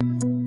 Thank you.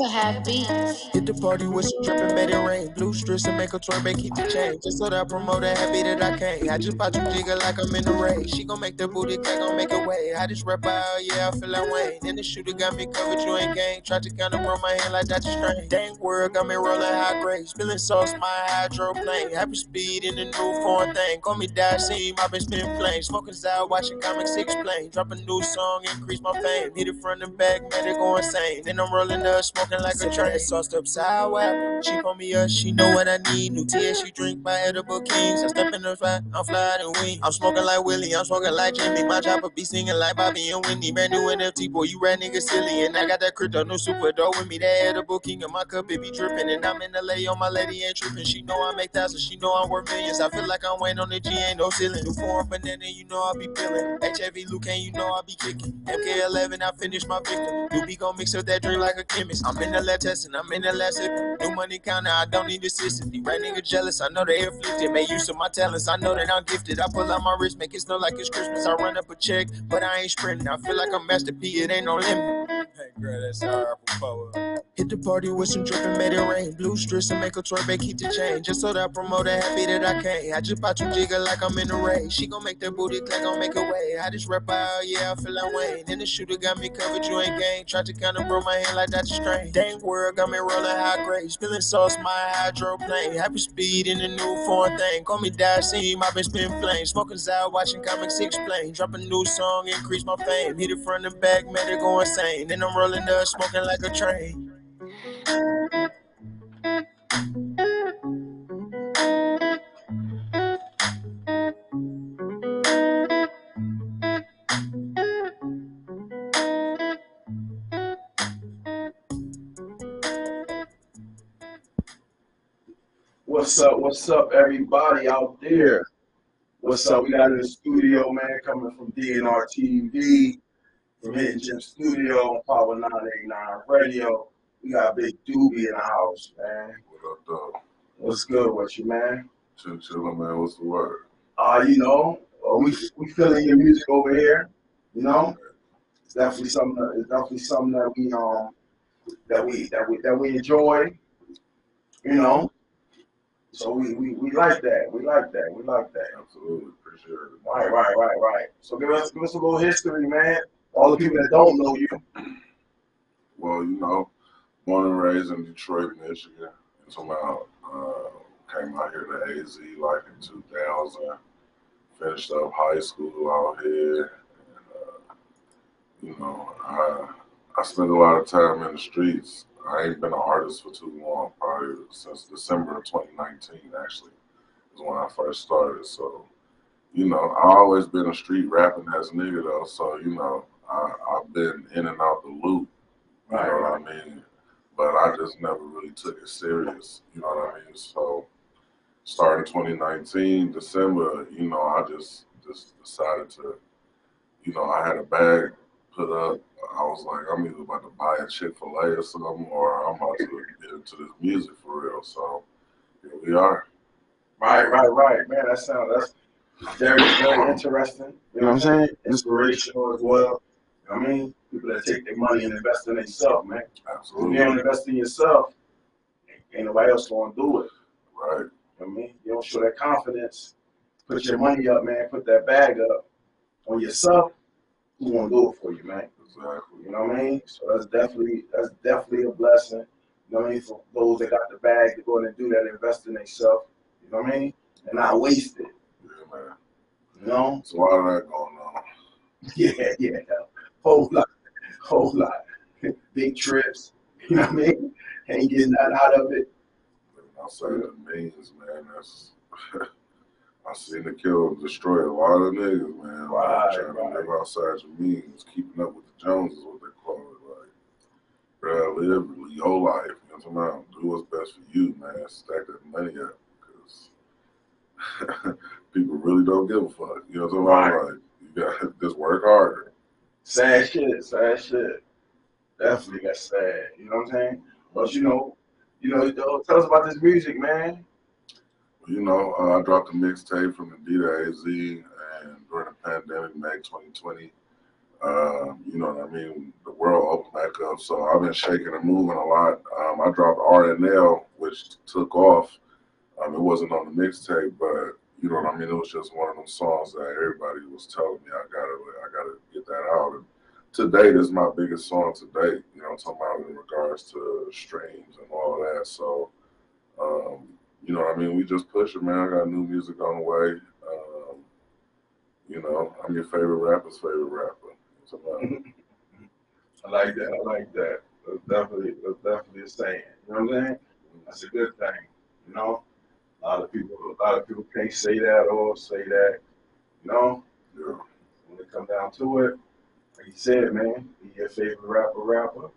Have beats. Hit the party with some dripping, made it rain. Blue strips and make a tour, babe, keep the change. Just so that I promote her, happy that I came. I just bought you jigger like I'm in the race. She gon' make the booty clap, gon' make it way. I just rap out, yeah, I feel like Wayne. And the shooter got me covered, you ain't gang. Tried to up roll my hand like Dr. Strange. Dang world got me rollin' high grade. Spilling sauce, my hydroplane. Happy speed in the new foreign thing. Call me Daseem, I've been spinning flames. Smoking out, watching comics explain. Drop a new song, increase my fame. Hit it front and back, man, it go insane. Then I'm rollin' the up, smoking like a train. Sauced up sour. She pull me up, she know what I need. New tea, she drink my edible kings. I step in the spot, I'm flying and wing. I'm smoking like Willie, I'm smoking like Jimmy. My chopper be singing like Bobby and Whitney. Brand new NFT, boy, you rat nigga silly. And I got that crypto, no super dope with me. That edible king in my cup, it be dripping. And I'm in LA on my lady ain't tripping. She know I make thousands, she know I'm worth millions. I feel like I'm waiting on the G, ain't no ceiling. New foreign banana, you know I be peeling. HIV Luke, you know I be kicking. MK11, I finish my victim. You be gon' mix up that drink like a chemist. I'm in the lab testing, I'm in the sipping. New money counter, I don't need assistance. The right nigga jealous, I know they afflicted. Make use of my talents, I know that I'm gifted. I pull out my wrist, make it snow like it's Christmas. I run up a check, but I ain't sprinting. I feel like I'm Master P, it ain't no limit. Hey, girl, that's our power. Hit the party with some dripping, made it rain. Blue strips and make a tour, babe, keep the change. Just so that I promote her, happy that I came. I just bought you jigger like I'm in the race. She gon' make that booty clap, gon' make a way. I just rap out, yeah, I feel like Wayne. And the shooter got me covered, you ain't gang. Tried to kinda bro my hand like that's Dr. Strange. Dang world got me rolling high grade. Spilling sauce, my hydroplane. Happy speed in the new foreign thing. Call me Daseem, I've been spinning flames. Smoking out, watching comics explain. Drop a new song, increase my fame. Hit it front and back, man, it go insane. Then I'm rolling up, smoking like a train. What's up? Everybody out there? What's up? We got in the studio, man, coming from DNR TV, from Hidden Gem Studio, on Power 989 Radio. We got a Big Doobie in the house, man. What up, dog? What's good with you, man? Chill, chillin', man. What's the word? Uh, you know, uh, we we feeling your music over here. You know, it's definitely something. That, it's definitely something that we um that we that we that we enjoy. You know, so we, we, we like that. We like that. We like that. Absolutely. Appreciate it. Right, right, right, right. So give us give us a little history, man. All the people that don't know you. Well, you know, born and raised in Detroit, Michigan. And somehow uh, came out here to AZ like in 2000. Finished up high school out here. And, uh, you know, I, I spent a lot of time in the streets. I ain't been an artist for too long, probably since December of 2019, actually, is when I first started. So, you know, I always been a street rapping as a nigga, though. So, you know, I, I've been in and out the loop, you Right, know what. I mean? But I just never really took it serious, you know what I mean? So, starting 2019, December, you know, I just just decided to, you know, I had a bag put up. I was like, I'm either about to buy a Chick Fil A or something, or I'm about to get into this music for real. So here we are. Right, right, right, man. That sounds that's very, very interesting. You know what I'm saying? Inspirational as well. You know what I mean? People that take their money and invest in themselves, man. If you Absolutely don't invest in yourself, ain't nobody else gonna do it. right. You know what I mean? You don't show that confidence. Put your money up, man. Put that bag up on yourself. Who gonna do it for you, man? Exactly. You know what I mean? So that's definitely that's definitely a blessing. You know what I mean? For those that got the bag to go in and do that, invest in themselves. You know what I mean? And not waste it. Yeah, man. You know? So a lot of that going on. Yeah, yeah. Whole lot, whole lot. Big trips. You know what I mean? Ain't getting that out of it. Living outside of means, man. That's I seen the kill destroy a lot of niggas, man. Like, Right, trying right. to live outside your means, keeping up with the Joneses, what they call it. Like, bro, live your life. You know what I'm? Do what's best for you, man. Stack that money up, because people really don't give a fuck. You know what I'm talking Right. about? Like, you got just work harder. Sad shit, sad shit. Definitely got sad. You know what I'm saying? But you know, you know, tell us about this music, man. You know, uh, I dropped a mixtape from Adidas AZ and during the pandemic, May 2020. Uh, you know what I mean? The world opened back up, so I've been shaking and moving a lot. Um, I dropped R and L, which took off. Um, it wasn't on the mixtape, but you know what I mean. It was just one of them songs that everybody was telling me I gotta, I gotta get that out. And to is my biggest song to date. You know, talking about in regards to streams and all that. So, um, you know what I mean. We just push it, man. I got new music on the way. Um, you know, I'm your favorite rapper's favorite rapper. I like that. I like that. That's definitely that's definitely a saying. You know what I'm saying? That's a good thing. You know, a lot of people a lot of people can't say that or say that. You know, Yeah. when it come down to it, like you said, man, be your favorite rapper, rapper.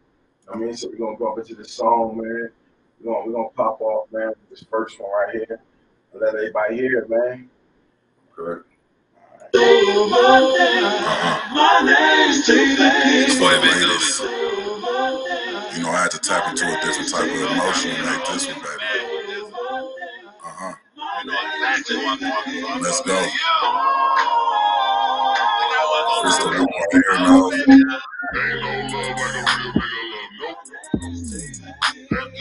I mean, so we're gonna bump into the song, man. We're gonna we're gonna pop off, man, with this first one right here. And let everybody hear it, man. Okay. For the latest, You know, I had to tap into a different type of emotion to make this one, baby. Uh huh. Let's go. It's the one right here now. Girl, it's,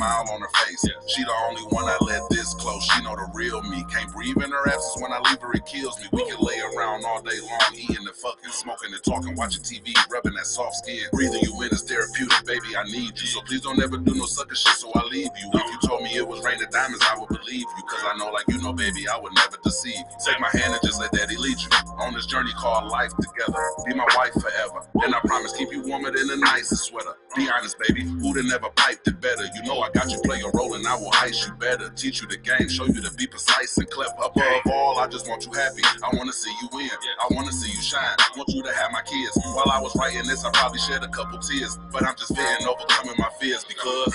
smile on her face. She the only one I let this close. She know the real me. Can't breathe in her absence when I leave her, it kills me. We can lay around all day long, eating the fucking, smoking and talking, watching TV, rubbing that soft skin. Breathing you in is therapeutic, baby. I need you. So please don't ever do no sucker shit, so I leave you. If you Cause I know, like you know, baby, I would never deceive you. Take my hand and just let daddy lead you on this journey called life together. Be my wife forever. And I promise, keep you warmer than the nicest sweater. Be honest, baby, who'd have never piped it better? You know I got you play a role and I will ice you better. Teach you the game, show you to be precise and clever. Above all, I just want you happy. I wanna see you win. I wanna see you shine. I Want you to have my kids. While I was writing this, I probably shed a couple tears. But I'm just fearing overcoming my fears because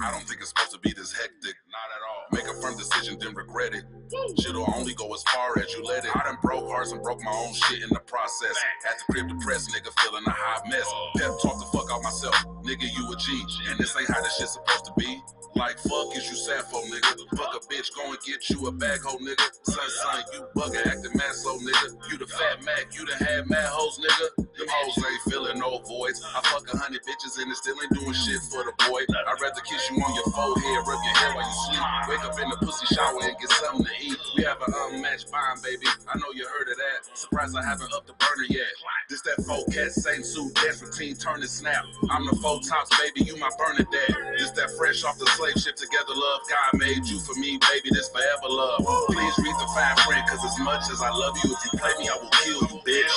I don't think it's supposed to be this hectic. Not at all. Make a firm decision, then regret it. Shit'll only go as far as you let it. I done broke hearts and broke my own shit in the process. At the crib, depressed nigga, feeling a hot mess. Pep talk the fuck out myself. Nigga, you a G. And this ain't how this shit supposed to be. Like fuck is you sad for, nigga? Fuck a bitch, go and get you a bag hoe, nigga. Son, son, you bugger, acting mad slow, nigga. You the fat Mac, you the had mad hoes, nigga. Them hoes ain't feeling no voids. I fuck a hundred and it still ain't doing shit for the boy. I'd rather kiss you on your forehead, rub your hair while you sleep. Wake up in the pussy shower and get something to eat. We have an unmatched bond, baby. I know you heard of that. Surprised I haven't upped the burner yet. This that four cat, same suit, dance routine, turn and snap. I'm the four tops, baby. You my Bernadette. This that fresh off the slave ship together, love. God made you for me, baby. This forever love. Please read the fine print, cause as much as I love you, if you play me, I will kill you, bitch.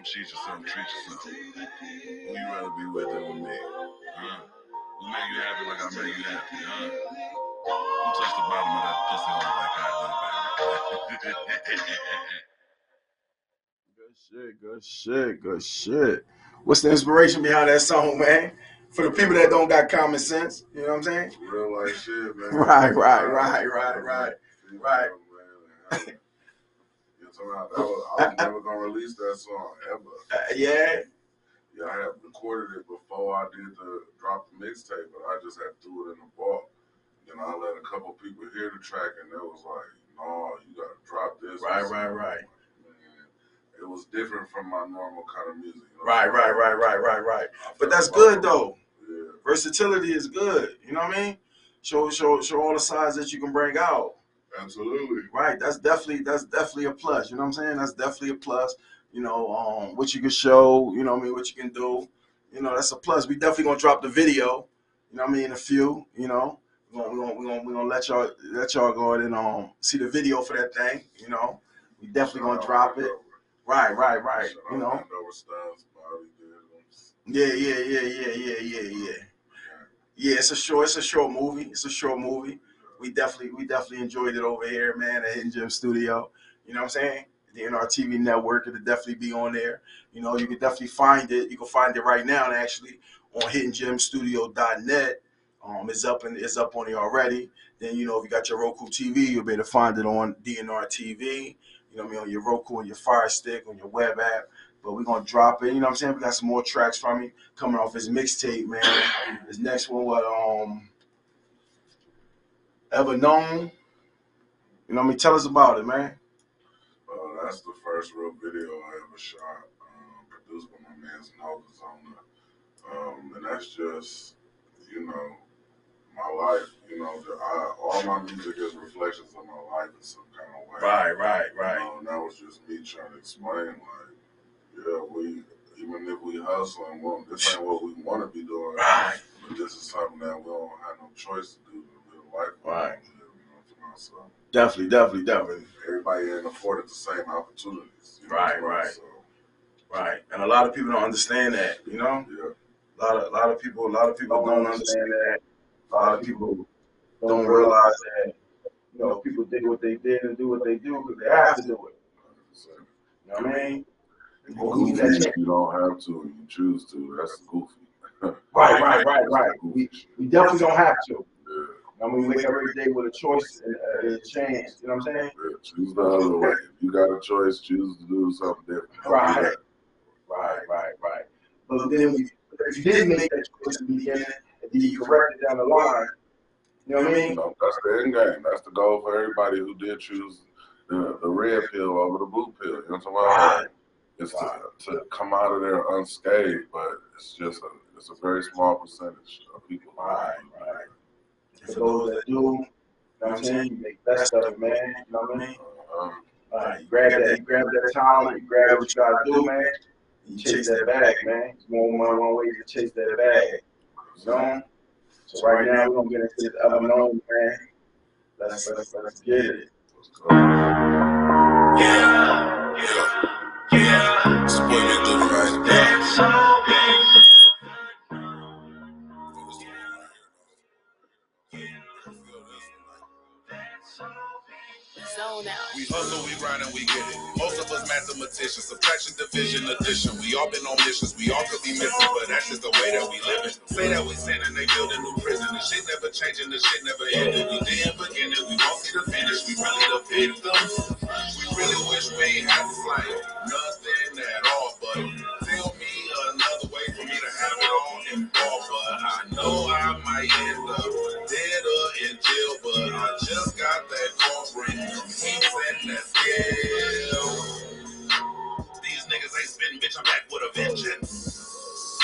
don't cheat yourself, treat yourself. Who you rather be with than with me? Huh? Who make you happy like I make you happy? Huh? Who touched the bottom of that pussy hole like I did, baby? Good shit, good shit, good shit. What's the inspiration behind that song, man? For the people that don't got common sense, you know what I'm saying? Real life shit, man. Right, right, right, right, right. right. You know I'm talking about? Was, I was never gonna release that song ever. Uh, yeah, Yeah, I had recorded it before I did the drop the mixtape, but I just had threw it in the vault. Then I let a couple people hear the track, and it was like, "No, you gotta drop this." Right, right, right. It was different from my normal kind of music. you know? right, right, right, right, right, right. But that's like- good though. Yeah, Versatility is good. You know what I mean? Show, show, show all the sides that you can bring out. Absolutely. Right. That's definitely that's definitely a plus. You know what I'm saying? That's definitely a plus. You know, um, what you can show. You know what I mean? What you can do. You know, that's a plus. We definitely gonna drop the video. You know what I mean? In a few. You know, we're gonna we're gonna, we're gonna, we're gonna let y'all let y'all go ahead and um see the video for that thing. You know, we definitely gonna drop it. Right, right, right. You know. Yeah, yeah, yeah, yeah, yeah, yeah, yeah. Yeah, it's a short, it's a short movie. It's a short movie. We definitely, we definitely enjoyed it over here, man, at Hidden Gem Studio. You know what I'm saying? The NRTV network, it'll definitely be on there. You know, you can definitely find it. You can find it right now, actually, on hiddengemstudio.net. Um, it's up and it's up on there already. Then you know, if you got your Roku TV, you'll be able to find it on DNR TV. You know I mean? On your Roku, on your Fire Stick, on your web app. But we're gonna drop it. You know what I'm saying? We got some more tracks from him coming off his mixtape, man. His next one was um Ever Known. You know what I mean? Tell us about it, man. Uh, that's the first real video I ever shot, um, produced by my man's Nova Zona. Um, and that's just, you know, my life. You know, the, I, all my music is reflections of my life in some kind of way. Right, right, right. You know, and that was just me trying to explain, like, yeah, we, even if we hustle and want, this ain't what we want to be doing, Right. but this is something that we don't have no choice to do to live life. we Right. you know what I'm talking about? So Definitely, definitely, definitely. everybody ain't afforded the same opportunities. You know Right, what right. saying? Right. And a lot of people don't understand that, you know? Yeah. A lot of a lot of people a lot of people don't understand that. A lot of people don't don't realize that You know, people did what they did and do what they do because they have to do it. you know what I mean? You goofy, you don't have to you choose to, that's goofy. Right, right, right, right. That's goofy shit. We definitely don't have to. I mean, we wake up every day with a choice and uh, a chance. You know what I'm saying? Yeah, choose the other way. If you got a choice, choose to do something different. Right. Right, right, right. But then we, if you didn't make that choice in the beginning, and then you correct it down the line, you know what I mean? that's the end game. That's the goal for everybody who did choose the, the red pill over the blue pill. You know what I'm? Right. It's to, to come out of there unscathed, but it's just a it's a very small percentage of people. Right. For those that do, you know what I'm saying? You make the best of it, man. You know what I mean? Uh, Uh, you grab that, you grab that talent, you grab what you gotta do, man. You chase that bag, man. It's one, one, one way to chase that bag. You know? So right now we're gonna get into the other known, man. Let's let's let's get it. Yeah, Out. We hustle, we grind, and we get it. Most of us mathematicians, subtraction, division, addition. We all been on missions, we all could be missing, but that's just the way that we live it. Say that we sin and they build a new prison. The shit never changing, the shit never ended. We didn't begin it, we won't see the finish. We really the victims. We really wish we ain't had to slay nothing at all, but tell me another way for me to have it all involved. But I know I end up dead or in jail, but I just got that from Heaps and that scale. These niggas ain't spitting, bitch, I'm back with a vengeance.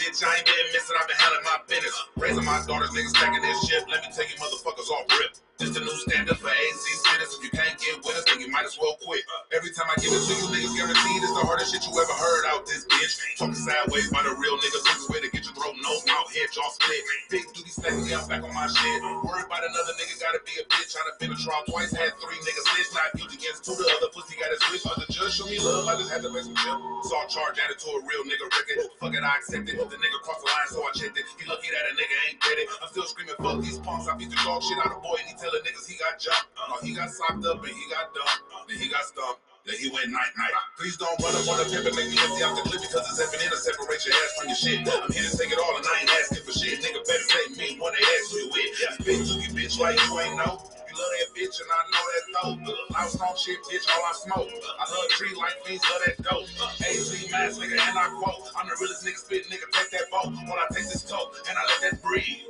Bitch, I ain't been missing, I've been handling my business. Raising my daughters, niggas stacking this shit. Let me take you motherfuckers off rip. This a new standard for AC spitters. If you can't get with us, then you might as well quit. Every time I give it to you, niggas guaranteed it's the hardest shit you ever heard out this bitch. Talking sideways by the real nigga, looking way to get your throat, no mouth, head, jaw split. Big Doobie stacking, yeah, I'm back on my shit. Worried about another nigga, gotta be a bitch. I done been a trial twice, had three niggas snitch, not guilty against two. The other pussy got his switch, but the judge show me love. I just had to pay some chip. Saw charge added to a real nigga record. Fuck it, I accepted. The nigga crossed the line, so I checked it. He lucky that a nigga ain't dead it. I'm still screaming, fuck these punks. I beat the dog shit out of a boy, he telling niggas he got jumped. Uh, he got socked up and he got dumped. Then he got stumped. Then he went night night. Please don't run up on the pimp and make me empty out the clip because it's effing in to separate your ass from your shit. I'm here to take it all and I ain't asking for shit. Nigga better say me when they ask you with. Big Doobie bitch like you ain't know. You love that bitch and I know that though. Loud strong shit, bitch, all I smoke. I love tree like fiends, love that dope. AZ mask nigga and I quote. I'm the realest nigga spit, nigga, take that boat. When I take this coke and I let that breathe.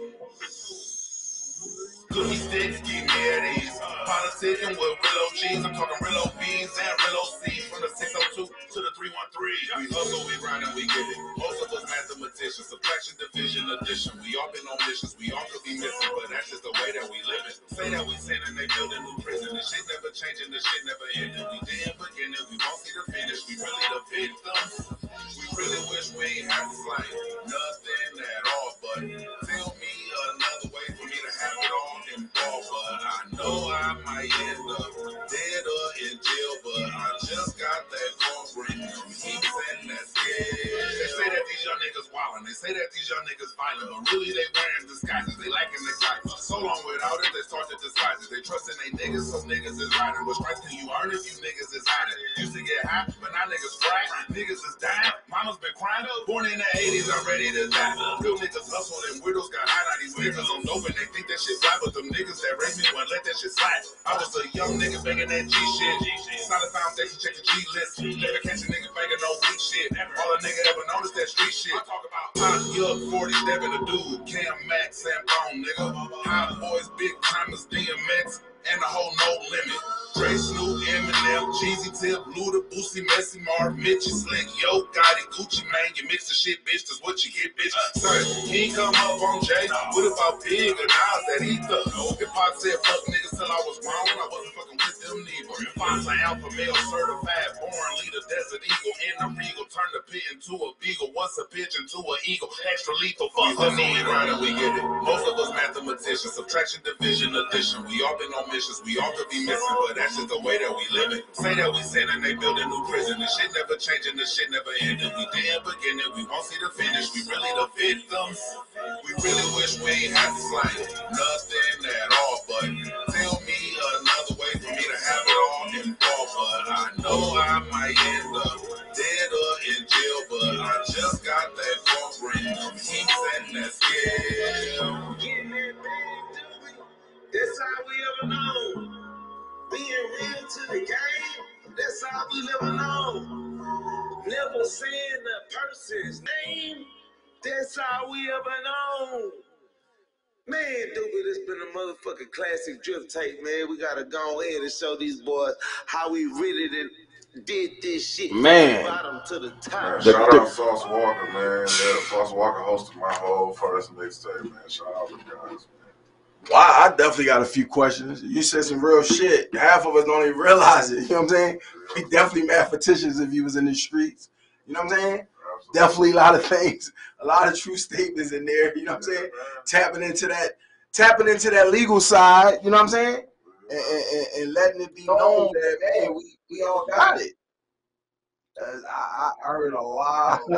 Cookie sticks, me at ease. Politicking with real OGs. I'm talking real OBs and real OCs. From the 602 to the 313. We hustle, we grind, and we get it. Most of us mathematicians. Subtraction, division, addition. We all been on missions. We all could be missing, but that's just the way that we live it. Say that we sin and they build a new prison. This shit never changing, this shit never ending. We didn't begin it, we won't see the finish. We really the victims. We really wish we ain't have to slay nothing at all. But tell me another all involved. But I know I might end up dead or in jail. But I just got that and that scared. They say that these young wildin'. They say that these young niggas violent. But really they wearing disguises. They lacking the guidance. So long without it, they start to disguise it. They trusting they niggas, so niggas is riding. What stripes can you earn if you niggas is hiding? Used to get high, but now niggas crack. Niggas is dying. Mama's been crying. Born in the 80s, I'm ready to die. Real niggas hustle and widows got high. Now these niggas on dope and they think that shit fly. But them niggas that raised me won't let that shit slide. I was a young nigga banging that G shit. Solid foundation, check the G list. Never catch a nigga banging no weak shit. All a nigga ever is that street shit. Talk about Pop, Yuck, 47 a dude. Cam, Max, and Bone, nigga. Hot boys, Big Tymers, DMX. And the whole no limit. Dre, Snoop, Eminem, Jeezy, Tip, Luda, Boosie, Messi, Marv, Mitch, Slick, Yo, Gotti, Gucci, man, you mix the shit, bitch, that's what you get, bitch. Son, he ain't come up on Jay. What about Big or Nas that he thug? If Pop said fuck niggas till I was grown, I wasn't fucking with them neither. Fonz, alpha male, certified, born leader, desert eagle, in the regal, turn the pit into a beagle. Once a bitch into an eagle, extra lethal, fuck the need, right? And we get it. Most of us mathematicians, subtraction, division, addition. We all been on we all could be missing, but that's just the way that we live it. Say that we sin and they build a new prison. The shit never changing, the shit never ending. We didn't begin it, we won't see the finish. We really the victims. We really wish we ain't had to slay nothing at all. But tell me another way for me to have it all involved. But I know I might end up dead or in jail. But I just got that cornbread from that's how we never know. Never saying the person's name, that's how we ever know. Man, Doobie, this been a motherfucking classic drift tape, man. We gotta go ahead and show these boys how we really did, did this shit from Man. the bottom to the top. The- Shout the- out Sauce Walker, man. Yeah, Sauce Walker hosted my whole first mixtape, man. Shout out to the guys, man. Well, I definitely got a few questions. You said some real shit. Half of us don't even realize it. You know what I'm saying? We definitely mathematicians if you was in the streets. You know what I'm saying? Definitely a lot of things, a lot of true statements in there. You know what I'm saying? Tapping into that, tapping into that legal side. You know what I'm saying? And, and, and- and letting it be known that man, we, we all got it. I, I heard a lot.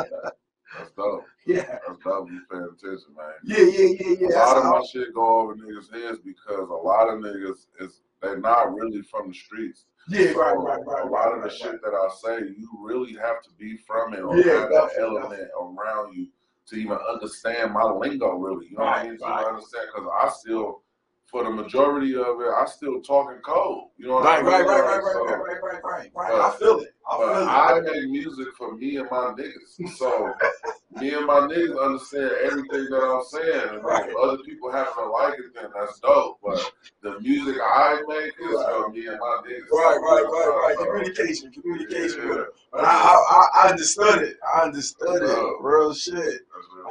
That's dope. yeah, That's dope. You paying attention, man. yeah, yeah, yeah, yeah. a That's lot of how- my shit go over niggas' heads because a lot of niggas is they're not really from the streets. yeah, So, right, right, right. A lot of the right, shit that I say, you really have to be from it or Yeah, have that element around you to even understand my lingo, really. You know what I mean? Right. understand, because I still, for the majority of it, I still talking code. You know what Right, I mean? right, right, right, right, so- right, right, right, right, right. But- I feel it. I But. I make music for me and my niggas. So me and my niggas understand everything that I'm saying. And Right. if other people happen to like it, then that's dope. But the music I make is for me and my niggas. Right, right, right, right. Uh, communication, communication. yeah, But I, I, I understood it. I understood it. Real shit. real.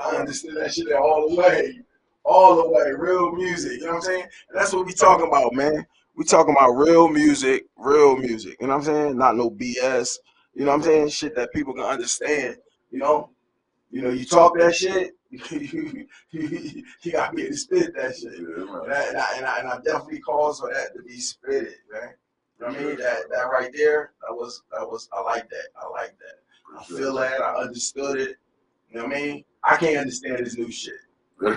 I understood that shit all the way. All the way. Real music. You know what I'm saying? And that's what we talking about, man. We talking about real music, real music. You know what I'm saying? Not no BS. You know what I'm saying? Shit that people can understand. You know? You know, you talk that shit, you you, you, you gotta be able to spit that shit. And I, and, I, and, I, and I definitely calls for that to be spitted, man. You know what I mean? That that right there, that was that was I like that. I like that. I feel that. I understood it. You know what I mean? I can't understand this new shit. I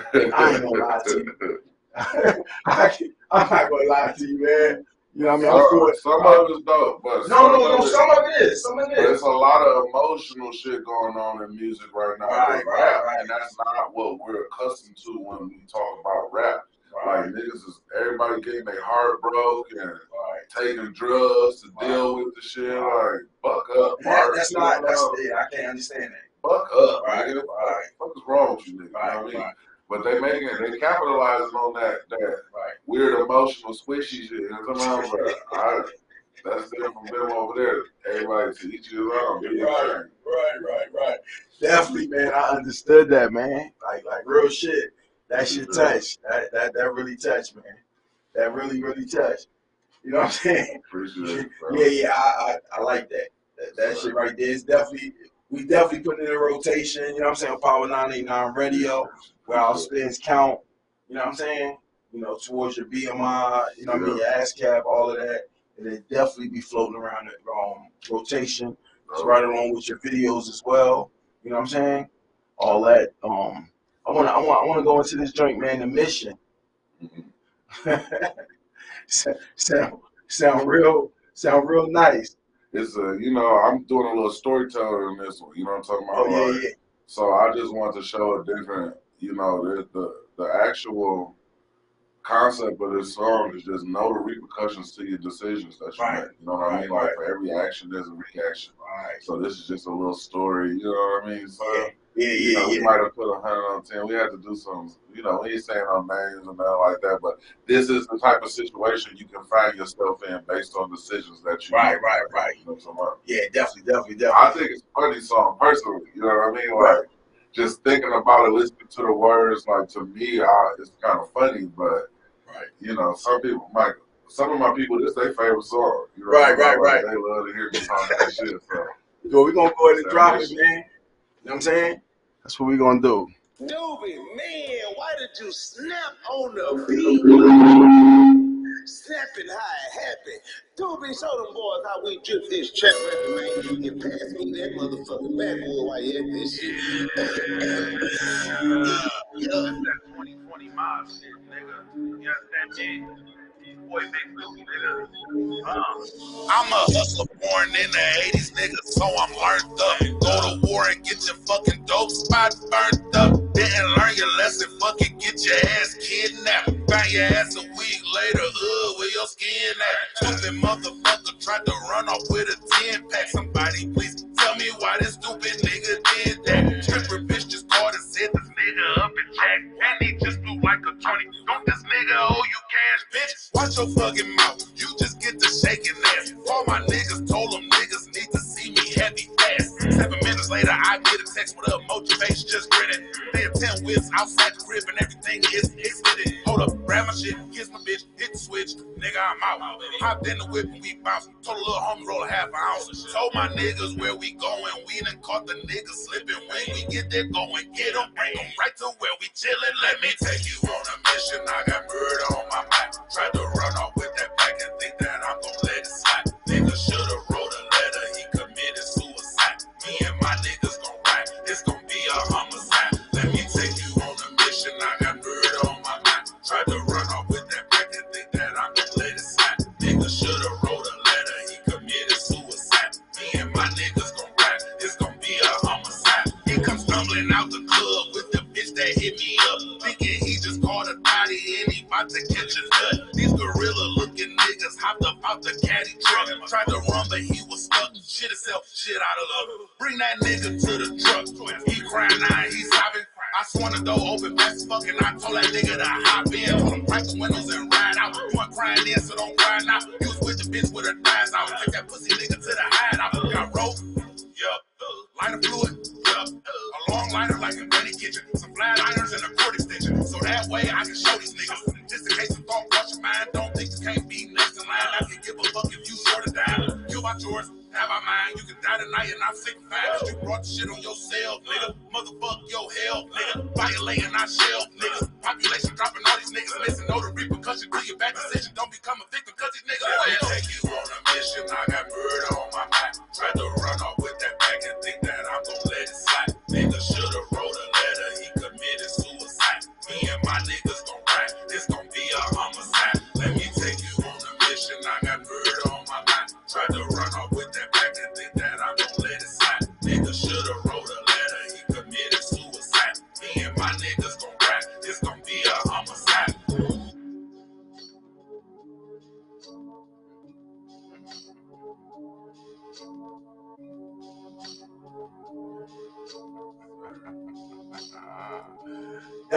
ain't gonna lie to you. I can't, I'm not gonna lie to you, man. You know what I mean? I'm Some, for it. some of it's dope, but No, some no, no. of it- Some of it is. Some of it There's a lot of emotional shit going on in music right now. Right, right, rap, right. And that's not what we're accustomed to when we talk about rap. Like niggas is everybody getting their heart broke and Right. taking drugs to deal with the shit. Like, fuck up. That, that's not. That's yeah. I can't understand that. Fuck up, Right, nigga. right. What is wrong with you, nigga? You know what I mean? Right, But they making they capitalizing on that that right. weird emotional squishy shit. You know what I'm saying? I, that's different from them over there. Everybody to each his own. Right, right, right, right. Definitely, man. I understood that, man. Like, like real shit. That shit touched. That, that, that really touched, man. That really, really touched. You know what I'm saying? Appreciate it. bro. Yeah, yeah. I, I, I like that. That, that shit right there is definitely. We definitely put it in rotation. You know what I'm saying? Power 989 Radio, where our spins count. You know what I'm saying? You know, towards your BMI. You know what I mean? Your ASCAP, all of that. And it definitely be floating around the um, rotation. It's right along with your videos as well. You know what I'm saying? All that. Um, I wanna, I wanna, I want to go into this joint, man. The mission. Mhm. sound, sound, sound real, sound real nice. It's a, you know, I'm doing a little storytelling in this one. You know what I'm talking about? Oh yeah, Like, yeah. So I just want to show a different, you know, the the, the actual concept of this song is just know the repercussions to your decisions that you Right. make. You know what I mean? Like right. for every action, there's a reaction. Right. So this is just a little story. You know what I mean? So. Yeah, yeah, You yeah, know, we yeah. might have put a hundred on ten. We had to do some, you know, we ain't saying no names and nothing like that, but this is the type of situation you can find yourself in based on decisions that you Right, make. right, right. You know. Yeah, definitely, definitely, definitely. I think it's a funny song personally. You know what I mean? Like Right. just thinking about it, listening to the words, like to me, I, it's kind of funny. But Right. you know, some people might. Some of my people, this their favorite song. You know, Right, right, right. They love to hear me talk that shit. So So we're gonna go ahead and drop it, man. You know what I'm saying? That's what we're gonna do. Doobie, man, why did you snap on the beat? Snapping how it happened. Doobie, show them boys how we drip this trap record, man. You pass me that motherfucking backwood while you at this shit. That's that 2020 mob shit, nigga. You understand me? Uh, I'm a hustler born in the 80s, nigga, so I'm learned up. Go to war and get your fucking dope spot burnt up. Didn't learn your lesson, fucking get your ass kidnapped. Find your ass a week later, uh, where your skin at. Stupid motherfucker tried to run off with a 10 pack. Somebody please tell me why this stupid nigga did that. Stripper bitch just called and said this nigga up in jack. And he just blew like a 20. Don't cash, bitch? Watch your fucking mouth. You just get to shaking ass. All my niggas told them niggas need to see me heavy fast. Seven minutes later, I get a text with a motivation just grinning. They have 10 whips outside the crib and everything is extended. Hold up, grab my shit, kiss my bitch, hit the switch. Nigga, I'm out. Hopped in the whip and we bounced. Told a little homie roll a half ounce. Told my niggas where we going. We done caught the niggas slipping. When we get there, going get them. Bring them right to where we chillin'. Let me take you on a mission. I got murder on my mind. Tried to run off with that back and think that I'm gon' let it slide. Nigga shoulda wrote a letter. He committed suicide. Me and my niggas gon' ride. It's gon' be a homicide.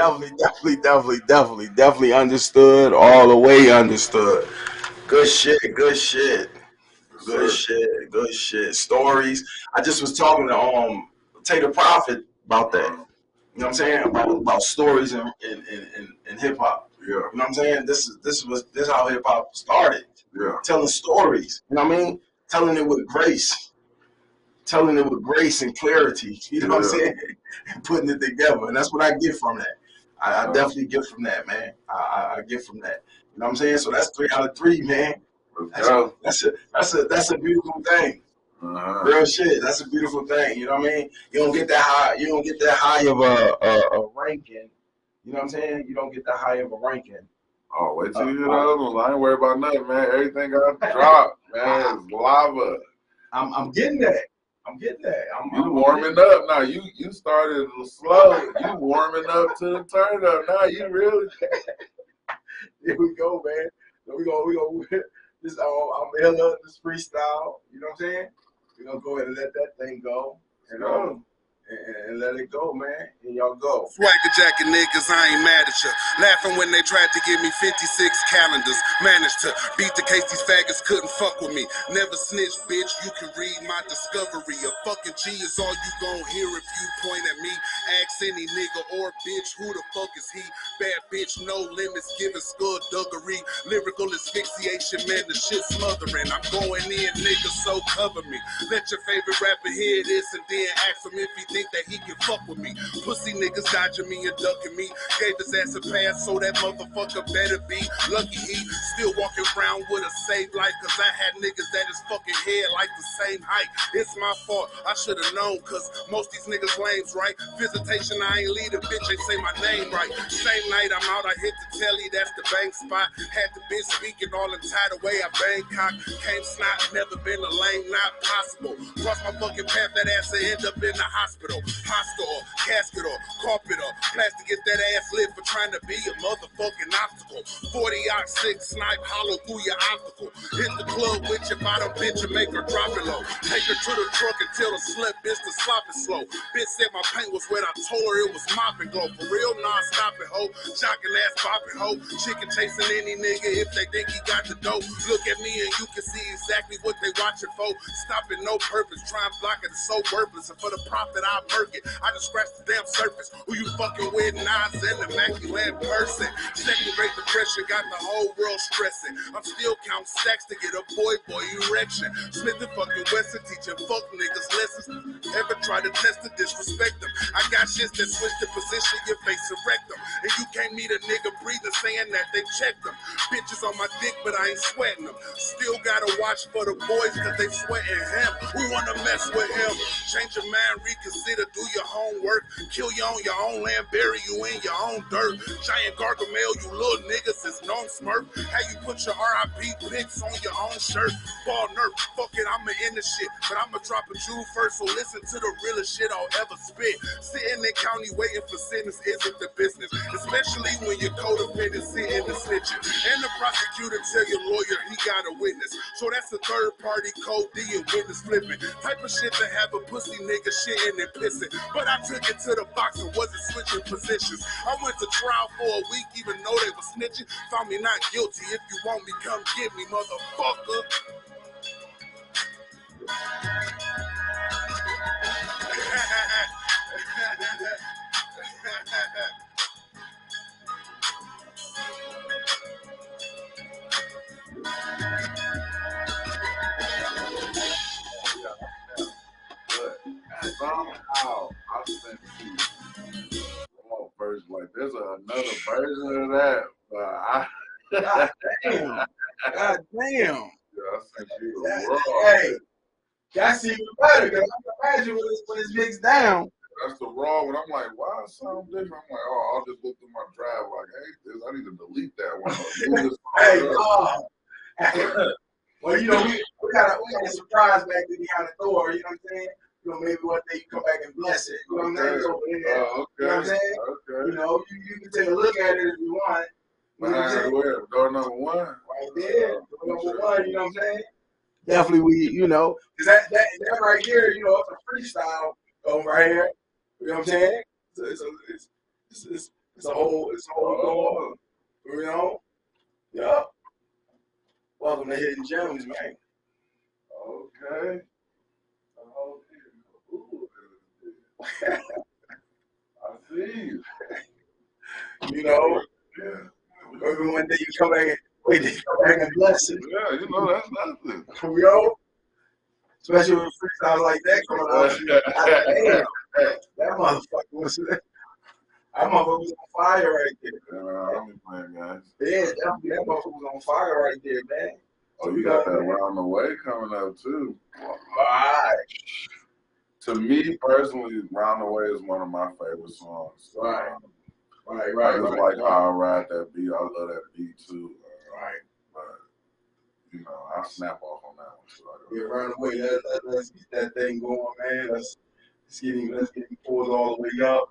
Definitely, definitely, definitely, definitely, definitely understood. All the way understood. Good shit, good shit. Good shit, good shit. Stories. I just was talking to um Tater Prophet about that. You know what I'm saying? About, about stories in, in, in, in, in hip hop. Yeah, You know what I'm saying? This is this was this how hip hop started. yeah. Telling stories. You know what I mean? Telling it with grace. Telling it with grace and clarity. You know what I'm saying? And putting it together. And that's what I get from that. I, I definitely get from that, man. I, I, I get from that. You know what I'm saying? So that's three out of three, man. That's a, that's a that's a that's a beautiful thing. Uh-huh. Real shit. That's a beautiful thing. You know what I mean? You don't get that high. You don't get that high of a, a, a ranking. You know what I'm saying? You don't get that high of a ranking. Oh, wait till you hear the other ones. I ain't worried about nothing, man. Everything got dropped, man. It's lava. I'm I'm getting that. I'm getting that. I'm, You I'm warming up now. You you started slow. You warming up to the turn up now. You really Here we go, man. We go. We go. This um, I'm Ella. This freestyle. You know what I'm saying? We're gonna go ahead and let that thing go. And um, and, let it go, man. And y'all go. Swagger jacking niggas, I ain't mad at ya. Laughing when they tried to give me 56 calendars. Managed to beat the case, these faggots couldn't fuck with me. Never snitch, bitch, you can read my discovery. A fucking G is all you gon' hear if you point at me. Ask any nigga or bitch, who the fuck is he? Bad bitch, no limits, giving skullduggery. Lyrical asphyxiation, man, the shit smothering. I'm going in, nigga, so cover me. Let your favorite rapper hear this and then ask him if he think that he can fuck with me. Pussy niggas dodging me and ducking me. Gave his ass a pass, so that motherfucker better be lucky he still walking around with a saved life. Cause I had niggas that his fucking head like the same height. It's my fault, I should have known. Cause most these niggas lames, right? Visitation, I ain't lead a bitch, ain't say my name right. Same night I'm out, I hit the telly, that's the bank spot. Had the bitch speaking all the tied away, I Bangkok. Came snot, never been a lame, not possible. Cross my fucking path, that ass will end up in the hospital. Hospital, casket or carpet or plastic, get that ass lit for trying to be a motherfucking obstacle. 40 ox 6 snipe hollow through your obstacle. Hit the club with your bottom bitch and make her drop it low. Take her to the truck and tell the slut bitch to slop it slow. Bitch said my paint was wet, I told her it was mopping go. For real, non stop it, ho. Jocking ass bopping, ho. Chicken chasing any nigga if they think he got the dope. Look at me and you can see exactly what they watching for. Stop it, no purpose. Try and block it, it's so worthless. And for the profit, I murk it. I just scratch the damn surface. Who you fucking with? Nas and the immaculate person. Second grade depression got the whole world stressing. I'm still counting stacks to get a boy boy erection. Smith and fucking Wesson teaching fuck niggas lessons. Ever try to test to disrespect them? I got shits that switch the position, your face erect them. And you can't meet a nigga breathing saying that they checked them. Bitches on my dick, but I ain't sweating them. Still gotta watch for the boys cause they sweating him. Who wanna mess with him? Change your mind, reconsider, do your homework. Kill you on your own land, bury you in your own dirt. Giant Gargamel, you little niggas is known smurf. How you put your RIP pics on your own shirt? Ball nerf, fuck it, I'ma end the shit. But I'ma drop a jewel first, so listen to the realest shit I'll ever spit. Sitting in county waiting for sentence isn't the business. Especially when your codependent sitting the snitching. And the prosecutor tell your lawyer he got a witness. So that's the third party code D and witness flipping. Type of shit to have a pussy nigga shitting and But I took it to the box and wasn't switching positions. I went to trial for a week even though they were snitching. Found me not guilty. If you want me, come get me, motherfucker. wow. I sent you raw version. Like there's another version of that, but I God damn. God damn. yeah, I sent you That- raw. hey, that's even better because I can imagine when it's, when it's mixed down. That's the raw one. I'm like, why sound different? I'm like, oh, I'll just look through my drive. Like, hey, this, I need to delete that one. Hey, oh. well, you know, we, we got a we got a surprise back there behind the door. You know what I'm saying? You know, maybe one day you come back and bless it. You know what I'm saying? It's over there. Oh, You know what I'm okay. saying? Okay. You know, you, you can take a look at it if you want. You know what I'm saying? where? Door number one. Right there, uh, Door number one. You know what I'm saying? Definitely, we you know, cause that that that right here, you know, it's a freestyle over right here. You know what I'm saying? It's a, it's a, it's, it's, it's, it's a whole it's a whole Oh, You know? Yup. Welcome to Hidden Gems, man. okay. Oh, Ooh. I see you. You know? Yeah. Maybe one day you come back and wait, you come back and bless it. Yeah, you know, that's nothing. You know? Especially with freestyles like that coming out. Damn, that motherfucker was that motherfucker was on fire right there. Yeah, I'm playing, guys. Yeah, definitely that motherfucker was on fire right there, man. Oh, you got that round the way coming up too. Alright. To me personally, Round the Way is one of my favorite songs. Right. Um, Right, I right, just right. like how I ride that beat. I love that beat too. Uh, Right. But you know, I snap off on that one. So I Yeah, run away. Let, let, let's get that thing going, man. Let's, let's get him, let's get him pulled all the way up.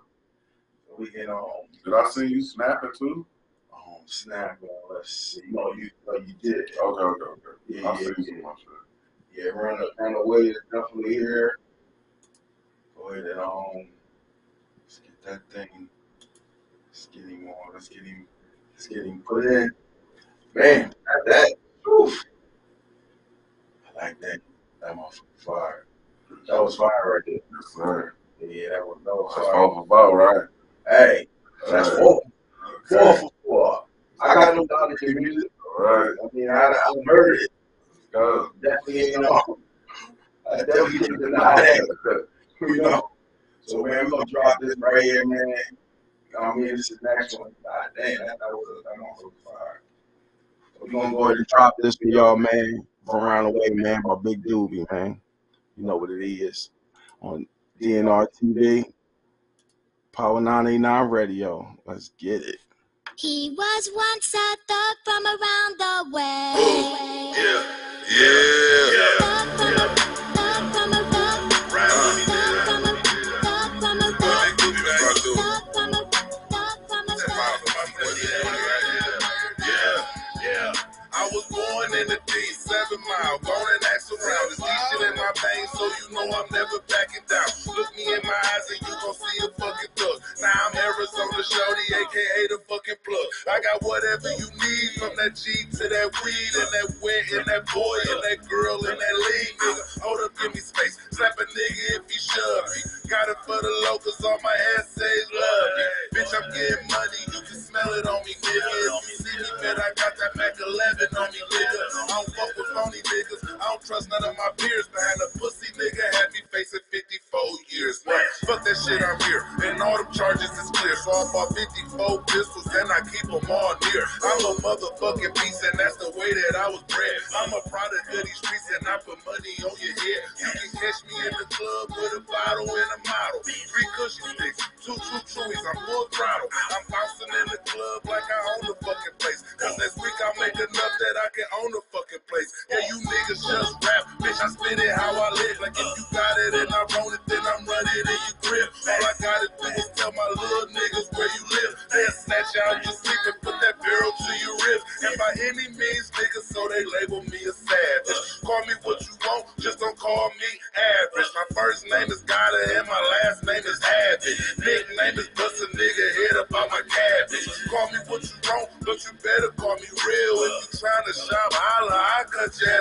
So we can um, Did I see you snapping too? um snap on. Let's see. No, you, no, you did. Okay, okay, okay. Yeah, I see yeah, you yeah. some shit. Yeah, run, run away is definitely here. Go ahead and um, let's get that thing. Let's get him on. Let's get him. Let's get him put in. Man, at that. Oof. I like that. That motherfucker fire. That was fire right there. Yes, sir. Yeah, that was that was That's fire. all about, right? Hey, that's four. Four for four. I got no doubt in your music. All right. I mean, I, I heard it. Go. Definitely, you know. I definitely deny that. You know. So, man, we're going to drop this right here, man. You know what I mean? This is the next one. God damn, that, that was a, that motherfucker fire. So, we're going to go ahead and drop this for y'all, man. From around the way, man, by Big Doobie, man. You know what it is. On DNR TV, Power 989 Radio. Let's get it. He was once a thug from around the way. Yeah, yeah, Thug D7 mile, gone and ask around. There's D shit in my veins, so you know I'm never backing down. Look me in my eyes and you gon' see a fucking thug. Now I'm Arizona Shorty, aka the fucking plug. I got whatever you need from that G to that weed and that wet and that boy and that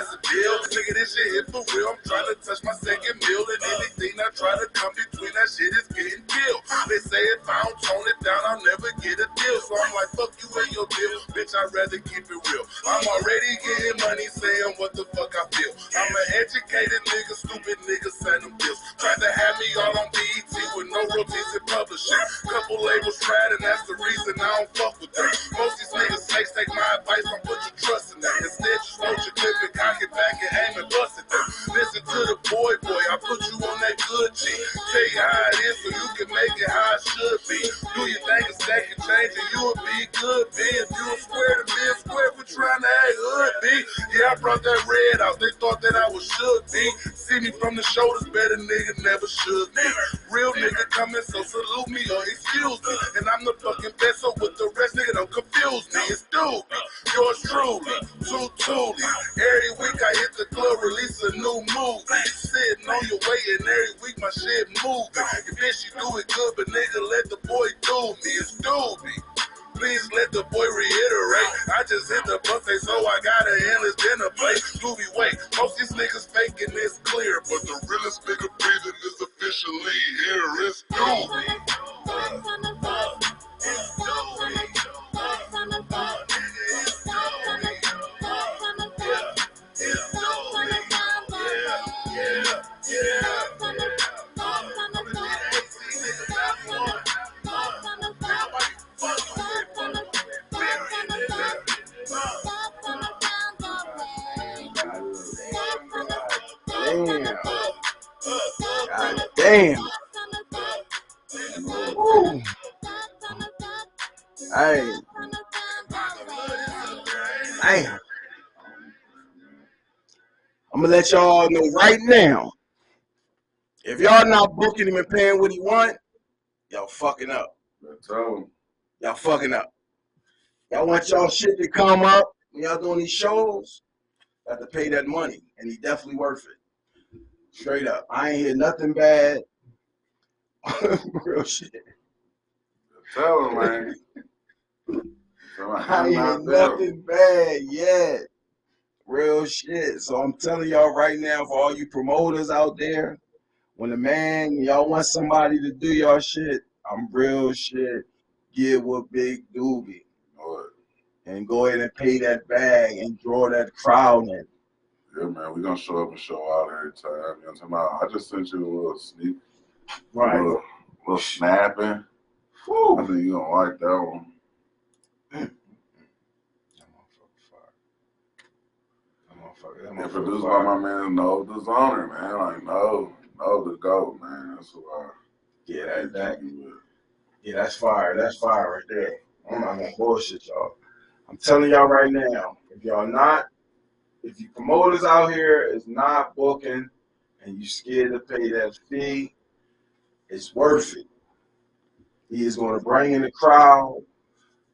ass a deal. Nigga, this shit hit for real. I'm tryna touch my second meal and anything that try to come between that shit is getting killed. They say if I don't tone it down, I'll never get a deal. So I'm like, fuck you and your deal. Bitch, I'd rather keep it real. I'm already getting money saying what the fuck I feel. I'm an educated nigga, stupid nigga, sign them bills. Tried to have me all on BET with no royalties in publishing. Couple labels tried, and that's the reason I don't fuck with them. Most these niggas snakes take my advice, don't put your trust in them. Instead, just load your clip and cock it back and aim and bust it. Listen to the boy, boy, I put you on that good G. Tell you how it is so you can make it how it should be. Do your thing and stack and change and you'll be good, B. If you a square to be a square for trying to act hood, B. Yeah, I brought that red out. They thought that I was should be. See me from the shoulders, better nigga never should be. Real nigga coming, so salute me or excuse me. And I'm the fucking best, so with the rest, nigga, don't confuse me. It's Doobie, yours truly, Two Toolie. Every week I hit the club, release a new movie. Sitting on your way, and every week my shit moving. If bitch, you do it good, but nigga, let the boy do me. It's Doobie. Please let the boy reiterate. I just hit the buffet, so I got an endless dinner plate. Scooby, wait, most these niggas faking this clear, but the realest nigga breathing is officially here. It's Doobie. Let y'all know right now. If y'all not booking him and paying what he want, y'all fucking up. Y'all fucking up. Y'all want y'all shit to come up when y'all doing these shows. Got to pay that money, and he definitely worth it. Straight up. I ain't hear nothing bad. Real shit. Tell him, man. I ain't hear not tell him. nothing bad yet. Real shit. So I'm telling y'all right now, for all you promoters out there, when the man y'all want somebody to do y'all shit, I'm real shit. Get with Big Doobie and go ahead and pay that bag and draw that crowd in. Yeah, man, we gonna show up and show out every time. You know what I'm talking about? I just sent you a little sneak, Right. little, little snapping. I Whew. think you're gonna like that one. And produced by my man No Designer, man. Like no, no the goat, man. That's who I Yeah, that, that, keep it with. yeah, that's fire. That's fire right there. I'm not gonna bullshit y'all. I'm telling y'all right now, if y'all not, if you promoters out here is not booking and you scared to pay that fee, it's worth it. He is going to bring in the crowd.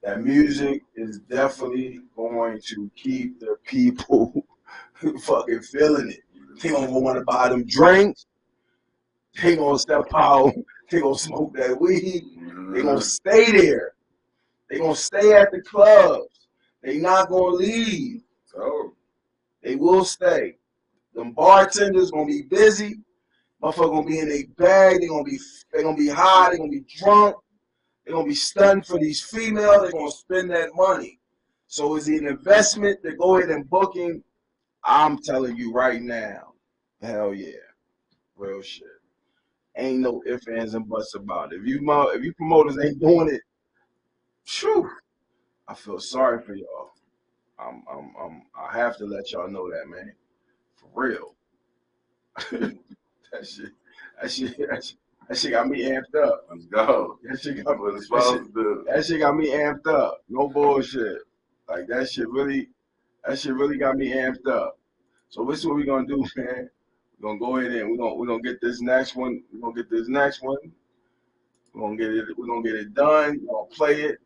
That music is definitely going to keep the people fucking feeling it. They gonna want to buy them drinks. They gonna step out. They gonna smoke that weed. They gonna stay there. They gonna stay at the clubs. They not gonna leave. So, They will stay. Them bartenders gonna be busy. Motherfucker gonna be in their bag. They gonna be they gonna be high. They gonna be drunk. They gonna be stunned for these females. They gonna spend that money. So is it an investment to go ahead and booking? I'm telling you right now, hell yeah, real shit. Ain't no ifs ands and buts about it. If you if you promoters ain't doing it, Phew, I feel sorry for y'all. I'm, I'm, I'm, I have to let y'all know that, man. For real. that shit, that shit, that shit, that shit got me amped up. let's go. That shit got, that shit, supposed to do. that shit got me amped up. No bullshit. Like that shit really, that shit really got me amped up. So this is what we're gonna do, man. We're gonna go ahead and we're gonna we're gonna get this next one. We're gonna get this next one. We're gonna get it. We're gonna get it done. We're gonna play it.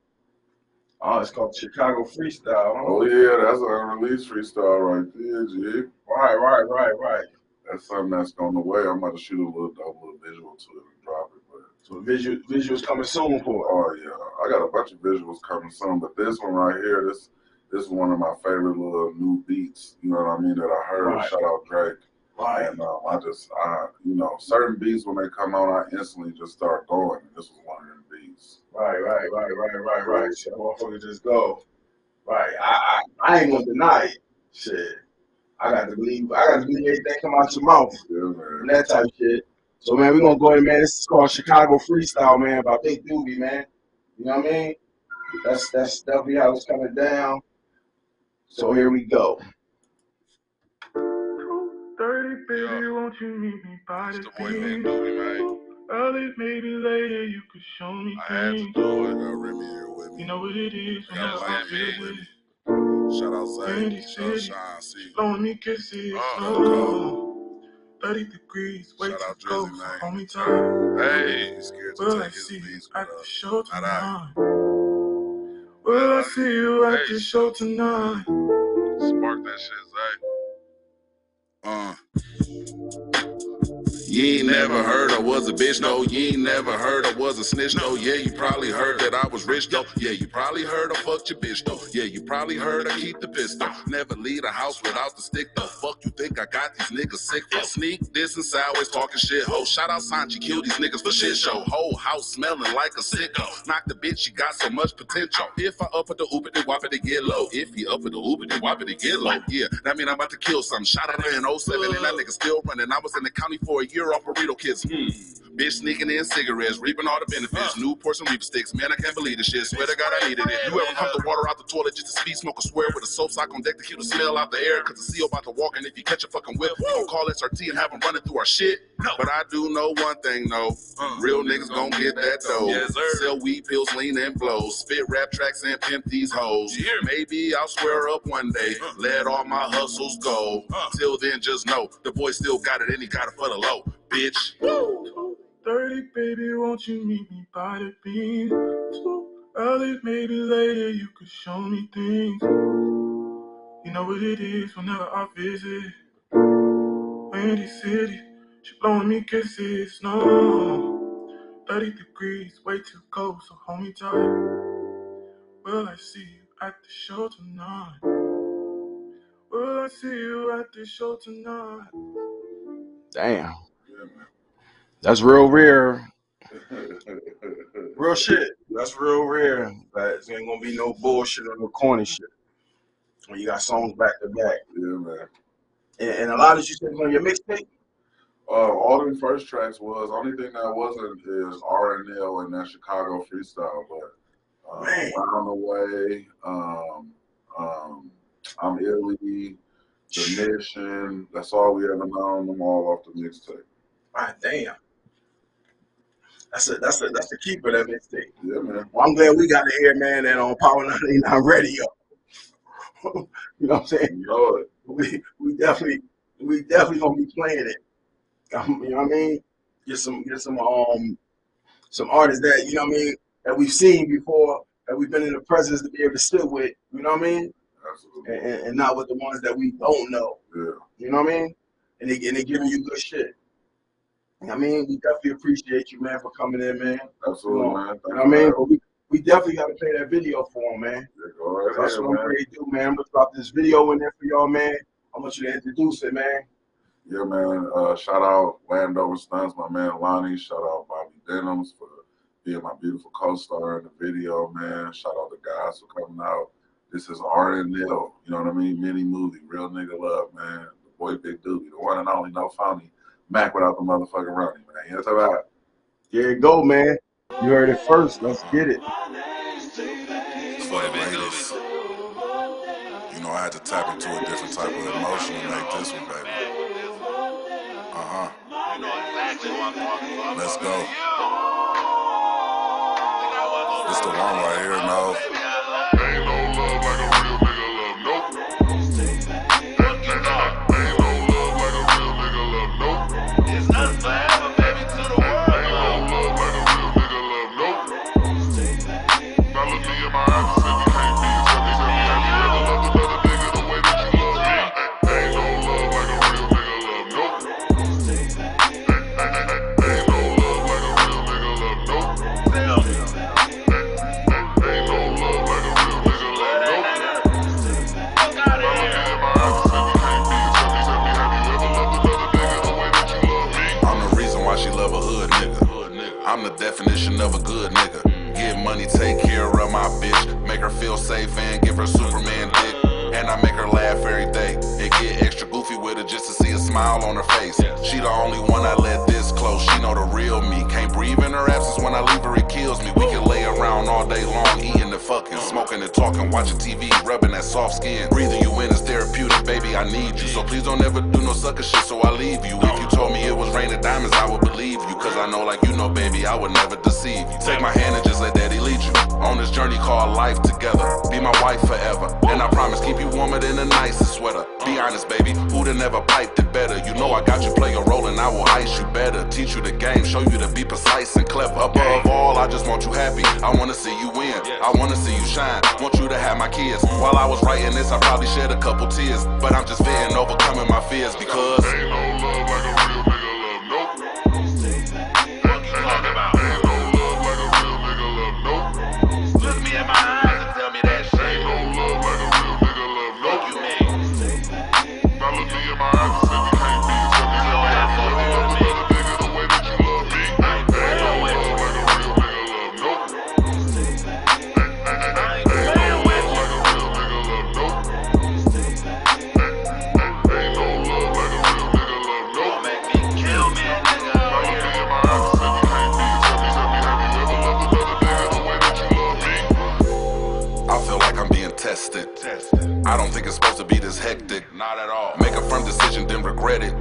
Oh, it's called Chicago Freestyle. Huh? Oh yeah, that's an unreleased freestyle right there, G. Right, right, right, right. That's something that's on the way. I'm about to shoot a little double little visual to it and drop it. But So visual visuals coming soon for it. oh yeah, I got a bunch of visuals coming soon. But this one right here, this this is one of my favorite little new beats. You know what I mean? That I heard. Right. Shout out Drake. Right. And um, I just, I, you know, certain beats when they come on, I instantly just start going. This was one of them beats. Right, right, right, right, right, right. Shit, motherfucker just go. Right. I, I, I ain't gonna deny it. Shit. I got to believe. I got to believe everything come out your mouth Yeah, man. and that type of shit. So man, we gonna go in, man. This is called Chicago Freestyle, man, by Big Doobie, man. You know what I mean? That's that's definitely how it's coming down. So here we go. 30, baby, won't you meet me by the the boy Big beach? Man. Early, maybe later, you could show me I had to do it. Got Remy here with You know what it is I whenever got I Lamb here feel with me. Shout out Sandy Zay. Shout out City, C. blowing me kisses. Oh, oh No, 30 degrees, way Shout too out cold, Drizzy, so man. hold me tight. Hey, scared to Will I his see you beats at with show Not I. tonight? Will I see you at the show tonight? Spark that shit, Zay. Uh. You ain't never heard I was a bitch, no. You ain't never heard I was a snitch, no. Yeah, you probably heard that I was rich, though. Yeah, you probably heard I fucked your bitch, though. Yeah, you probably heard I keep the pistol. Never leave the house without the stick, though. Fuck you think I got these niggas sick for sneak this and always talking shit. Ho, shout out Sanchi, kill these niggas for shit show. Whole house smelling like a sicko. Knock the bitch, she got so much potential. If I up at the oopity whoppity get low. If he up at the oopity whoppity get low. Yeah, that mean I'm about to kill some. Shot her in 07 and that nigga still running. I was in the county for a year off burrito kids. Hmm. Bitch sneaking in cigarettes, reaping all the benefits. New portion Reaper sticks. Man, I can't believe this shit. Swear to God, I needed it. You ever pump the water out the toilet just to speed smoke a swear with a soap sock on deck to keep the smell out the air? Cause the CO about to walk, and if you catch a fucking whip, we gon' call SRT and have them running through our shit. But I do know one thing, no. Real niggas gon' get that dough. Yes, sir. Sell weed pills, lean and blow. Spit rap tracks and pimp these hoes. Maybe I'll swear up one day. Let all my hustles go. Till then, just know the boy still got it and he got it for the low. Bitch. 30, baby, won't you meet me by the beach? Too early, maybe later, you could show me things. You know what it is whenever I visit. Windy City, she blowing me kisses. No, 30 degrees, way too cold, so hold me tight. Will I see you at the show tonight? Will I see you at the show tonight? Damn. That's real rare. Real shit. That's real rare. But there ain't gonna be no bullshit or no corny shit. When you got songs back to back. yeah, man. And, and a lot of you said on your mixtape. Uh, all the first tracks was only thing that wasn't is R and L and that Chicago freestyle, but uh, Man. on the way, um, um, I'm illy, the mission. That's all we ever known. Them all off the mixtape. Ah, damn. That's a that's a that's the keeper that mixtape. Yeah, man. Well, I'm glad we got to hear, man, that on Power 99 Radio. you know what I'm saying? It. We we definitely we definitely gonna be playing it. Um, you know what I mean? Get some get some um some artists that you know what I mean that we've seen before that we've been in the presence to be able to sit with. You know what I mean? Absolutely. And, and, and not with the ones that we don't know. Yeah. You know what I mean? And they and they giving you good shit. You know what I mean, we definitely appreciate you, man, for coming in, man. Absolutely, You know, man. Thank You know I mean? But we, we definitely got to play that video for him, man. Yeah, That's what I'm ready to do, man. I'm gonna drop this video in there for y'all, man. I want you to introduce it, man. Yeah, man. Uh, shout out Landover Stunts, my man Lonnie. Shout out Bobby Denims for being my beautiful co-star in the video, man. Shout out the guys for coming out. This is R and L, you know what I mean? Mini movie, real nigga love, man. The boy Big Doobie, the one and only no phony. Mac without the motherfucking running, man. You about? There you go, man. You heard it first. Let's get it. You know, I had to tap into a different type of emotion to make this one, baby. Uh huh. Let's go. It's the one right here, no. Of a good nigga. Get money, take care of my bitch. Make her feel safe and give her Superman dick. And I make her laugh every day. And get extra goofy with her just to see a smile on her face. She the only one I let this close. She know the real me. Can't breathe in her absence when I leave her, it kills me. We can lay around all day long, eating the fucking, smoking and talking, watching TV, rubbing that soft skin. Breathing you in is therapeutic, baby. I need you. So please don't ever do no sucker shit, so I leave you. If you told me it was raining diamonds, I would believe you. Cause I know, like you know, baby, I would never deceive you. Take my hand journey called life together. Be my wife forever. And I promise, keep you warmer than the nicest sweater. Be honest, baby, who'd have never piped it better? You know I got you play a role and I will ice you better. Teach you the game, show you to be precise and clever. Above all, I just want you happy. I wanna see you win. I wanna see you shine. Want you to have my kids. While I was writing this, I probably shed a couple tears. But I'm just venting, overcoming my fears because. I don't think it's supposed to be this hectic. Not at all. Make a firm decision, then regret it.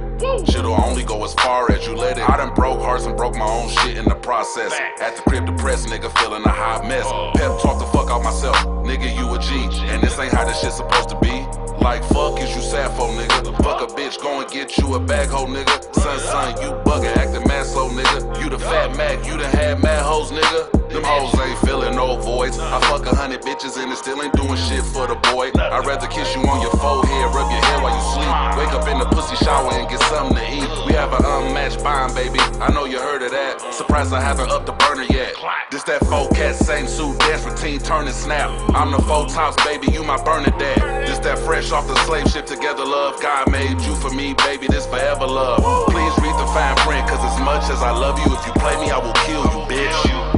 Shit'll only go as far as you let it. I done broke hearts and broke my own shit in the process. At the crib, depressed nigga, feeling a hot mess. Oh. Pep talk the fuck out myself. Nigga, you a G. And this ain't how this shit supposed to be. Like, fuck is you sad for, nigga? Fuck a bitch, go and get you a bag hoe, nigga. Son, son, you bugging, acting mad slow, nigga. You the fat Mac, you done had mad hoes, nigga. Them hoes ain't feeling no voids. I fuck a hundred bitches and it still ain't doing shit for the boy. I'd rather kiss you on your forehead, rub your hair while you sleep. Wake up in the pussy shower and get something to eat. We have an unmatched bond, baby. I know you heard of that. Surprised I haven't up the burner yet. This that four cat, same suit, dance routine, turn and snap. I'm the Four Tops, baby, you my Bernadette. This that fresh off the slave ship together love. God made you for me, baby, this forever love. Please read the fine print, cause as much as I love you, if you play me, I will kill you, bitch.